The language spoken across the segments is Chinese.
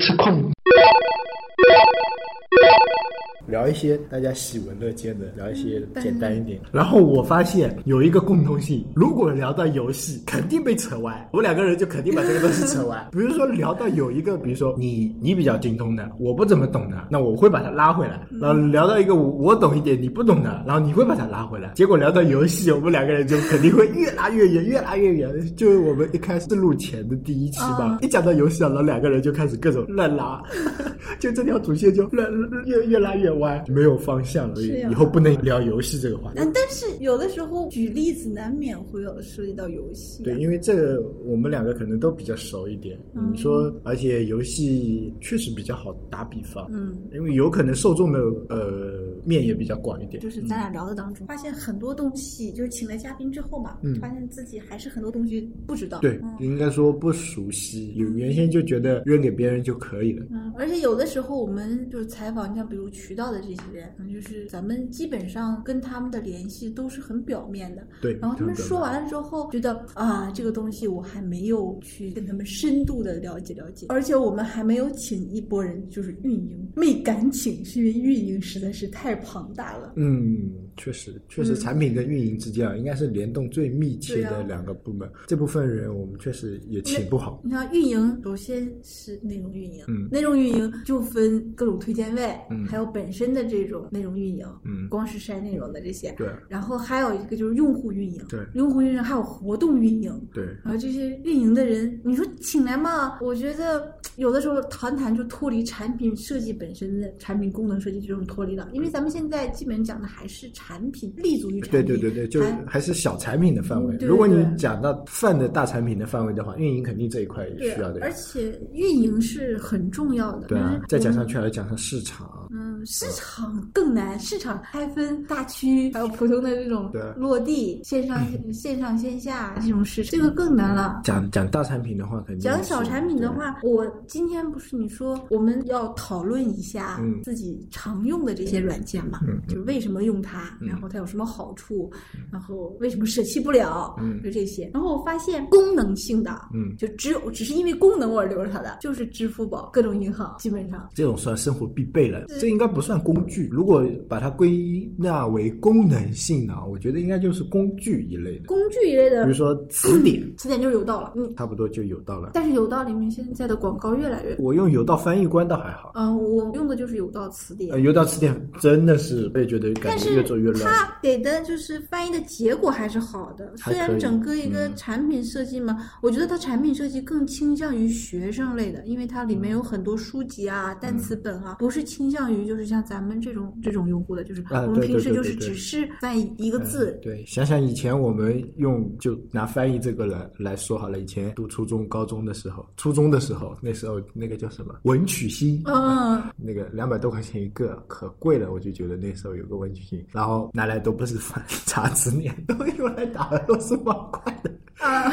吃控。些大家喜闻乐见的，聊一些简单一点。然后我发现有一个共通性，如果聊到游戏，肯定被扯歪。我们两个人就肯定把这个东西扯歪。比如说聊到有一个，比如说你你比较精通的，我不怎么懂的，那我会把它拉回来。然后聊到一个我我懂一点，你不懂的，然后你会把它拉回来。结果聊到游戏，我们两个人就肯定会越拉越远，越拉越远。就是我们一开始录前的第一期吧，一讲到游戏啊，然后两个人就开始各种乱拉，就这条主线就乱 越越拉越歪，没有方向了。以后不能聊游戏这个话题。但但是有的时候举例子难免会有涉及到游戏、啊。对，因为这个我们两个可能都比较熟一点。嗯你说，而且游戏确实比较好打比方，嗯，因为有可能受众的呃面也比较广一点。就是咱俩聊的当中，发现很多东西，就是请了嘉宾之后嘛，嗯发现自己还是很多东西不知道。对，嗯应该说不熟悉，有原先就觉得扔给别人就可以了。嗯，而且有的时候我们就是采访，你像比如渠道的这些人，嗯就是咱们基本上跟他们的联系都是很表面的。对，然后他们说完了之后，觉得啊，这个东西我还没有去跟他们深度的了解了解，而且我们还没有请一波人，就是运营，没敢请，是因为运营实在是太庞大了。嗯，确实，确实，嗯产品跟运营之间啊，应该是联动最密切的两个部门。这部分人我们确实也请不好。你看运营，首先是内容运营，嗯内容运营就分各种推荐位，嗯还有本身的这种内容运营，嗯光是晒内容的这些，对然后还有一个就是用户运营，对用户运营还有活动运营，对，然后这些运营的人，你说请来嘛？我觉得有的时候谈谈就脱离产品设计本身的产品功能设计这种脱离了，因为咱们现在基本讲的还是产品，立足于产对品。对对对，就还还是小产品的范围。嗯对如果你讲到泛的大产品的范围的话，运营肯定这一块也需要的而。且运营是很重要的。对再加上去还要加上市场，嗯，市场更难，市场还分大区，还有普通的这种对落地线上线上线下这种市场，这个更难了。讲讲大产品的话，肯定讲小产品的，话，我今天不是你说我们要讨论一下嗯自己常用的这些软件嘛？嗯就为什么用它，嗯然后它有什么好处，然后为什么舍弃不了，嗯就这些。然后我发现功能性的，嗯就只有只是因为功能我而留着它的，就是支付宝、各种银行，基本上。这种算生活必备了。这应该不算工具，如果把它归纳为功能性呢，我觉得应该就是工具一类的，工具一类的比如，说词典，词典就是有道了，嗯。差不多就有道了。但是有道里面现在的广告越来越，我用有道翻译官倒还好，嗯、我用的就是有道词典呃，。有道词典真的是我也觉得感觉越做越乱。它给的就是翻译的结果还是好的，虽然整个一个嗯产品设计嘛，我觉得它产品设计更倾向于学生类的，因为它里面有很多书籍啊、单词本啊，不是倾向于就是像咱们这种这种用户的，就是我们平时就是只是翻译一个字嗯。对，想想以前我们用就拿翻译这个来来说好了，以前读初中、高中的时候，初中的时候，那时候那个叫什么文曲星，嗯，那个两百多块钱一个，可贵了，我就觉得那时候有个文曲星，然后拿来都不是翻 查词典，都用来打螺丝方块的。啊，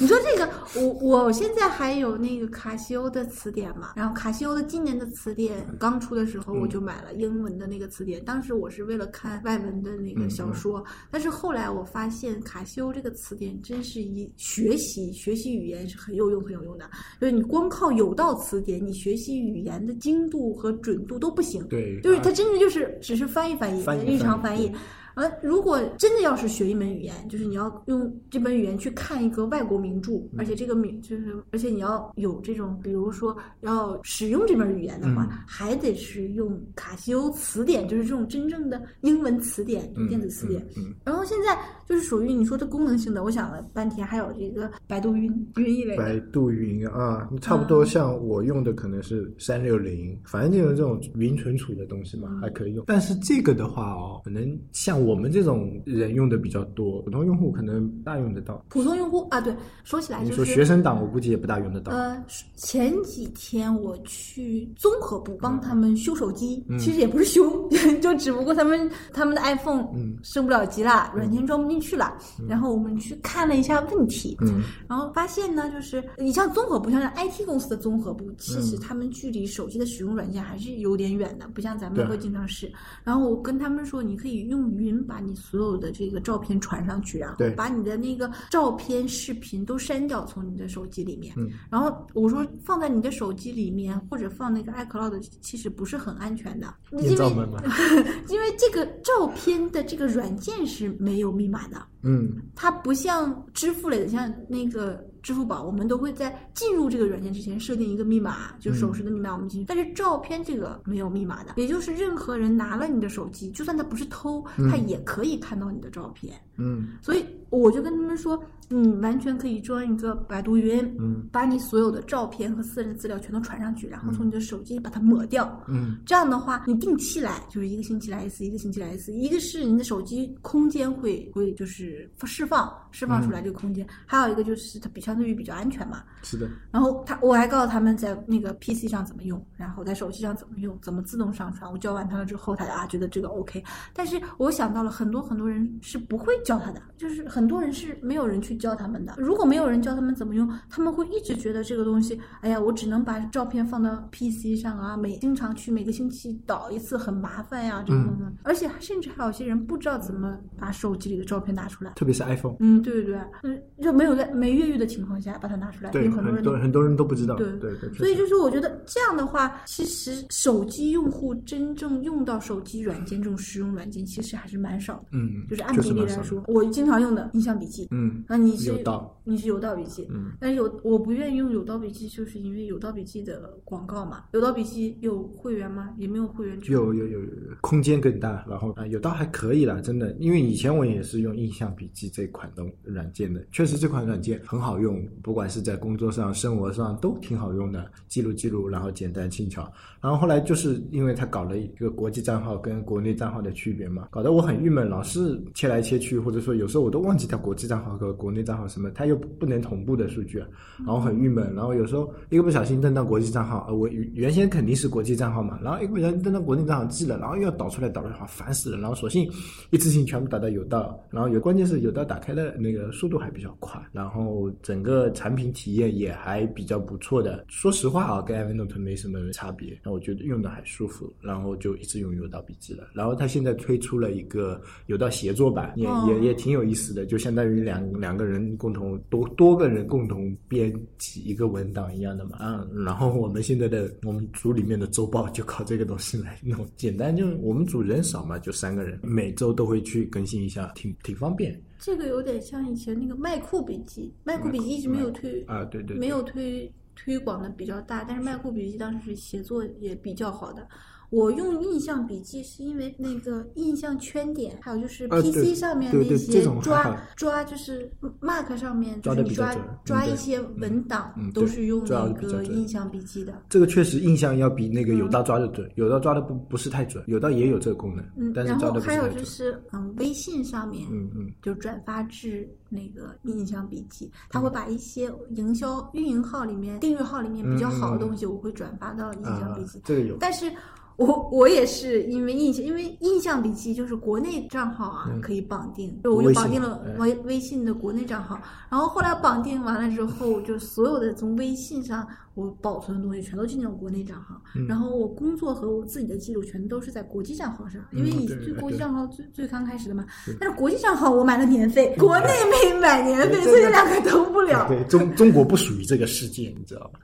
你说这个，我我现在还有那个卡西欧的词典嘛，然后卡西欧的今年的词典刚出的时候，我就买了英文的那个词典。当时我是为了看外文的那个小说，但是后来我发现卡西欧这个词典真是一学习学习语言是很有用很有用的。就是你光靠有道词典，你学习语言的精度和准度都不行。对，就是它真的就是只是翻译翻译，翻译日常翻译翻译。而如果真的要是学一门语言，就是你要用这门语言去看一个外国名著，而且这个名就是，而且你要有这种，比如说要使用这门语言的话，嗯。还得是用卡西欧词典，就是这种真正的英文词典、嗯。电子词典。嗯嗯。然后现在就是属于你说的功能性的，我想了半天，还有这个百度云云一类。百度云啊，差不多像我用的可能是三六零，反正就是这种云存储的东西嘛，嗯还可以用。但是这个的话哦，可能像我们这种人用的比较多，普通用户可能不大用得到。普通用户啊，对，说起来你就是说学生党，我估计也不大用得到。呃，前几天我去综合部帮他们修手机，嗯其实也不是修，就只不过他们他们的 iPhone 嗯升不了级啦，软件装不进进去了，然后我们去看了一下问题，嗯。然后发现呢，就是你像综合部，像是 IT 公司的综合部，其嗯实他们距离手机的使用软件还是有点远的，不像咱们会经常试。然后我跟他们说，你可以用云把你所有的这个照片传上去，然后对。把你的那个照片、视频都删掉，从你的手机里面。嗯。然后我说放在你的手机里面，或者放那个 iCloud，其实不是很安全的，因为 因为这个照片的这个软件是没有密码的。嗯它不像支付类的，像那个支付宝，我们都会在进入这个软件之前设定一个密码，就手势的密码，我们进去。但是照片这个没有密码的，也就是任何人拿了你的手机，就算他不是偷，他也可以看到你的照片。嗯所以我就跟他们说，你完全可以装一个百度云，嗯把你所有的照片和私人资料全都传上去，然后从你的手机把它抹掉。嗯这样的话，你定期来，就是一个星期来一次，一个星期来一次。一个是你的手机空间会会就是释放释放出来这个空间，还有一个就是它比相对于比较安全嘛。是的，然后他我还告诉他们在那个 PC 上怎么用，然后在手机上怎么用，怎么自动上传。我教完他了之后，他啊觉得这个 OK。但是我想到了很多很多人是不会教他的，就是很多人是没有人去教他们的。如果没有人教他们怎么用，他们会一直觉得这个东西，哎呀，我只能把照片放到 PC 上啊，每经常去每个星期导一次很麻烦呀、这种的。而且甚至还有些人不知道怎么把手机里的照片拿出来。特别是 iPhone，嗯，对对对，嗯，就没有在没越狱的情况下把它拿出来，对，有很多人都很多人都不知道，对对对，所以就是我觉得这样的话，其实手机用户真正用到手机软件这种实用软件，其实还是蛮少的。嗯，就是按比例来实我经常用的印象笔记，嗯，那你是有道，你是有道笔记，嗯，但是有我不愿意用有道笔记，就是因为有道笔记的广告嘛。有道笔记有会员吗？也没有会员制。有有有有，空间更大，然后啊，有道还可以啦，真的，因为以前我也是用印象笔记这款的软件的，确实这款软件很好用，不管是在工作上、生活上都挺好用的，记录记录，然后简单轻巧。然后后来就是因为它搞了一个国际账号跟国内账号的区别嘛，搞得我很郁闷，老是切来切去，或者说有时候我都忘记它国际账号和国内账号什么，它又不能同步的数据，然后很郁闷。然后有时候一个不小心登到国际账号，呃，我原先肯定是国际账号嘛，然后一个不小心登到国内账号记了，然后又要导出来导出来，好烦死了。然后索性一次性全部导到有道，然后有关键是有道打开的那个速度还比较快，然后整个产品体验也还比较不错的。说实话啊，跟 Evernote 没什么差别，那我觉得用的还舒服，然后就一直用有道笔记了。然后它现在推出了一个有道协作版，也、哦也也挺有意思的，就相当于两两个人共同多多个人共同编辑一个文档一样的嘛。啊，然后我们现在的我们组里面的周报就靠这个东西来弄，简单就我们组人少嘛，就三个人，每周都会去更新一下，挺挺方便这个有点像以前那个麦库笔记，麦库笔记一直没有推啊。对对对没有推推广的比较大，但是麦库笔记当时是协作也比较好的。我用印象笔记是因为那个印象圈点，还有就是 PC 上面那些抓好抓，就是 Mac 上面就抓抓一些文档嗯都是用那个印象笔记的。这个确实印象要比那个有道抓的准，有道抓的不不是太准，有道也有这个功能，嗯，但是然后还有。就是嗯，微信上面嗯嗯，就转发至那个印象笔记，他会把一些营销运营号里面、订阅号里面比较好的东西，我会转发到印象啊笔记。，这个有。但是我我也是因为印象，因为印象笔记就是国内账号啊、嗯。可以绑定，就我就绑定了哎。微微信的国内账号，然后后来绑定完了之后，就所有的从微信上我保存的东西全都进入国内账号，嗯然后我工作和我自己的记录全都是在国际账号上，因为嗯以最国际账号最最刚开始的嘛，但是国际账号我买了年费，国内没买年费，所以这两个通不了。对中中国不属于这个世界，你知道吗？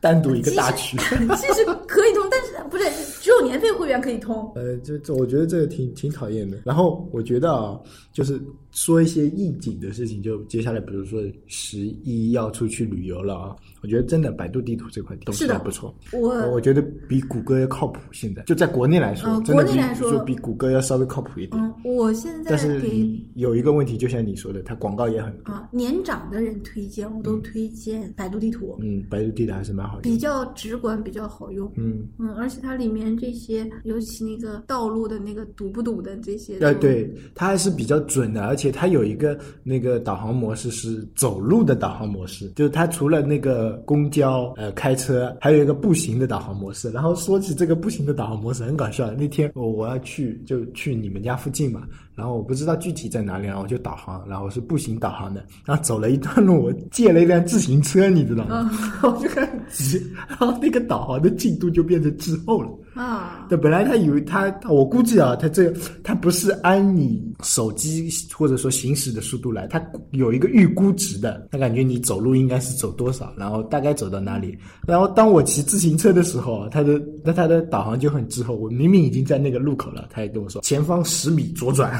单独一个大区。其实可以通，但是不是只有年费会员可以通。呃，这这，我觉得这个挺挺讨厌的。然后我觉得啊，就是说一些应景的事情，就接下来比如说十一要出去旅游了啊，我觉得真的百度地图这块东西还不错。我我觉得比谷歌要靠谱。现在就在国内来说，国内来说就比谷歌要稍微靠谱一点。嗯，我现在但是给有一个问题，就像你说的，它广告也很。啊年长的人推荐，我都推荐百度地图，嗯，百度地图还是蛮好用。比较直观，比较好用。嗯，嗯，而且它里面这些，尤其那个道路的那个堵不堵的这些，呃，，对，它还是比较准的，而且且它有一个那个导航模式是走路的导航模式，就是它除了那个公交、呃开车，还有一个步行的导航模式。然后说起这个步行的导航模式，很搞笑。那天我我要去就去你们家附近嘛，然后我不知道具体在哪里，然后我就导航，然后是步行导航的，然后走了一段路，我借了一辆自行车，你知道吗？然后就开始急，然后那个导航的进度就变成滞后了。啊，对，本来他以为他，我估计啊，他这个他不是按你手机或者说行驶的速度来，他有一个预估值的，他感觉你走路应该是走多少，然后大概走到哪里。然后当我骑自行车的时候，他的那他的导航就很滞后，我明明已经在那个路口了，他也跟我说前方十米左转。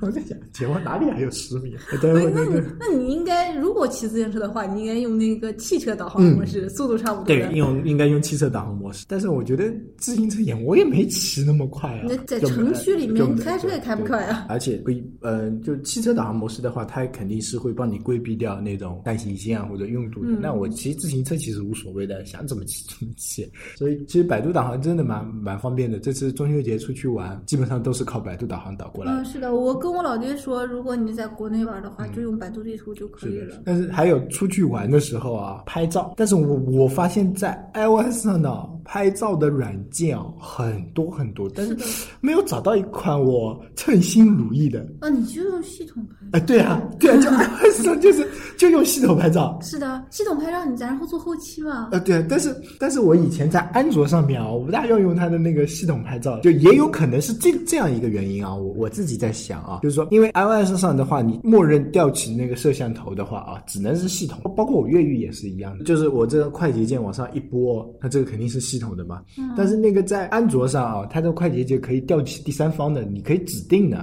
我在想前方哪里还有十米？对对那你。那你应该，如果骑自行车的话，你应该用那个汽车导航模式，速度差不多对的。，用应该用汽车导航模式，但是我觉得自行车也我也没骑那么快啊。那在城区里面开车也开不快啊而且规呃，就汽车导航模式的话，它肯定是会帮你规避掉那种单行线啊或者拥堵的。嗯那我骑自行车其实无所谓的，想怎么骑怎么骑。所以其实百度导航真的蛮蛮方便的。这次中秋节出去玩，基本上都是靠百度导航导过来。嗯，是的，我跟我老爹说，如果你在国内玩的话，就用百度地图就可以了。但是还有出去玩的时候啊，拍照。但是我我发现，在 iOS 上呢，拍照的软件啊很多很多，但是没有找到一款我称心如意的。啊，你就用系统拍。哎，对啊，对啊，就 iOS 上就是就用系统拍照。是的，系统拍照你然后做后期嘛。呃，对，但是但是我以前在安卓上面啊，我不大要用它的那个系统拍照，就也有可能是这这样一个原因啊，我我自己在想啊，就是说，因为 iOS 上的话，你默认调起那个摄像头的话啊，只能是系统，包括我越狱也是一样的，就是我这个快捷键往上一拨，它这个肯定是系统的嘛，嗯但是那那个在安卓上啊，它的快捷键可以调取第三方的，你可以指定的，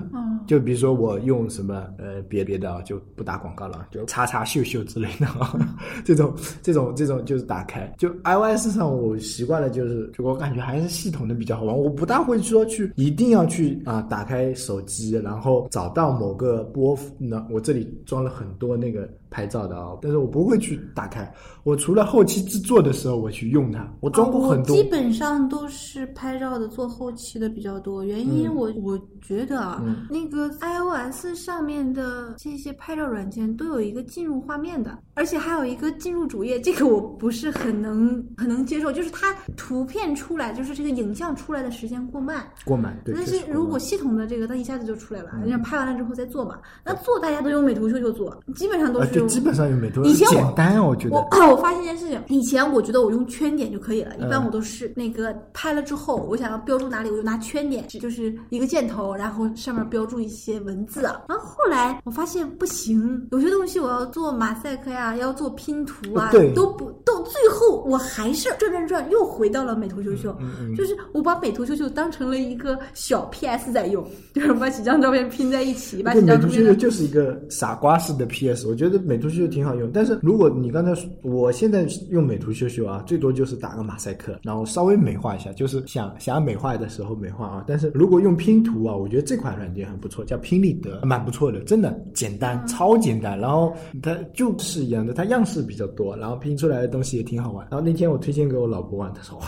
就比如说我用什么呃别别的啊，就不打广告了，就叉叉秀秀之类的 啊，这种这种这种就是打开。就 iOS 上我习惯了，就是就我感觉还是系统的比较好玩，我不大会说去一定要去啊打开手机，然后找到某个播那我这里装了很多那个拍照的啊，但是我不会去打开。我除了后期制作的时候我去用它，我装过很多。哦基本上都是拍照的，做后期的比较多。原因嗯我、我觉得啊，嗯那个 iOS 上面的这些拍照软件都有一个进入画面的，而且还有一个进入主页，这个我不是很能 很能接受，就是它图片出来，就是这个影像出来的时间过慢。过慢对，但是如果系统的这个，它一下子就出来了，嗯人家拍完了之后再做嘛。那做大家都用美图秀秀做，基本上都是用。基本上用美图秀秀以前我简单啊，我觉得我。我发现一件事情，以前我觉得我用圈点就可以了，一般嗯我都是那个拍了之后，我想要标注哪里，我就拿圈点，就是一个箭头，然后上面标注一些文字啊。然后后来我发现不行，有些东西我要做马赛克呀，要做拼图啊，对都不到最后我还是转转转又回到了美图秀秀，嗯嗯就是我把美图秀秀当成了一个小 PS 在用，就是把几张照片拼在一起，把对，几美图秀秀张图片就是一个傻瓜式的 PS，我觉得美图秀秀挺好用。但是如果你刚才说我现在用美图秀秀啊，最多就是打个马赛克，然后稍微美化一下，就是想想要美化的时候美化啊。但是如果用拼图啊，我觉得这款软件很不错，叫拼立得，蛮不错的，真的简单，超简单。然后它就是一样的，它样式比较多，然后拼出来的东西也挺好玩。然后那天我推荐给我老婆玩，她说哇。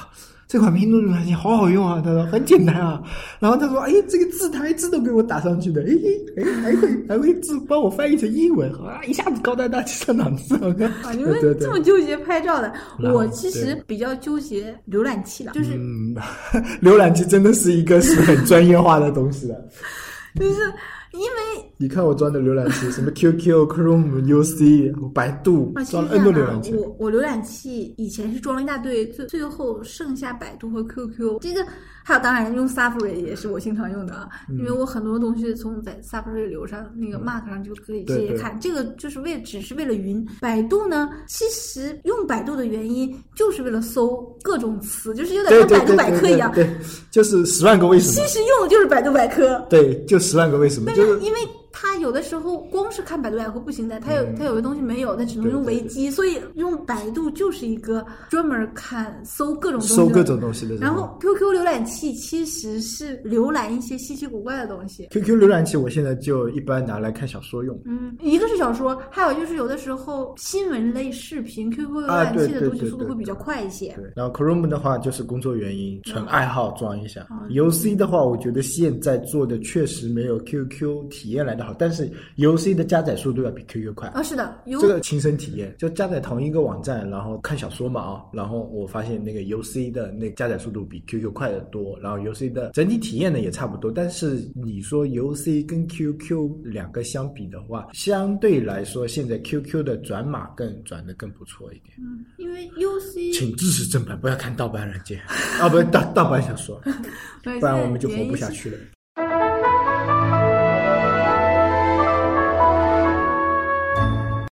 这款拼图软件好好用啊！他说很简单啊，然后他说：“哎，这个字台字都给我打上去的，哎哎，还会还会字帮我翻译成英文，啊，一下子高端大气上档次了。”啊，你们这么纠结拍照的，我其实比较纠结浏览器了，就是嗯，浏览器真的是一个是很专业化的东西了。就是因为你看我装的浏览器，什么 QQ、Chrome、UC、百度装了 N 多浏览器。我我浏览器以前是装了一大堆，最最后剩下百度和 QQ，这个还有当然用 Safari 也是我经常用的啊，嗯因为我很多东西从在 Safari 流上那个 Mark 上就可以直对对接看，这个就是为只是为了云。百度呢，其实用百度的原因就是为了搜各种词，就是有点像百度百科一样，对对，就是十万个为什么。其实用的就是百度百科。对，就十万个为什么，但就是因为它有的时候光是看百度百科不行的，它有它有的东西没有，它只能用维基，所以用百度就是一个专门看搜各种东西搜各种东西的。然后 QQ 浏览器其实是浏览一些稀奇古怪的东西。QQ 浏览器我现在就一般拿来看小说用。嗯，一个是小说，还有就是有的时候新闻类视频，QQ 浏览器的东西速度会比较快一些。然后 Chrome 的话就是工作原因，纯爱好装一下。哦 UC 的话，我觉得现在做的确实没有 QQ 体验来的的好，但是 UC 的加载速度要比 QQ 快。啊，是的，这个亲身体验，就加载同一个网站，然后看小说嘛啊，然后我发现那个 UC 的那加载速度比 QQ 快得多，然后 UC 的整体体验呢也差不多。但是你说 UC 跟 QQ 两个相比的话，相对来说，现在 QQ 的转码更转的更不错一点。嗯，因为 UC 请支持正版，不要看盗版软件啊，不是盗盗版小说，不然我们就活不下去了。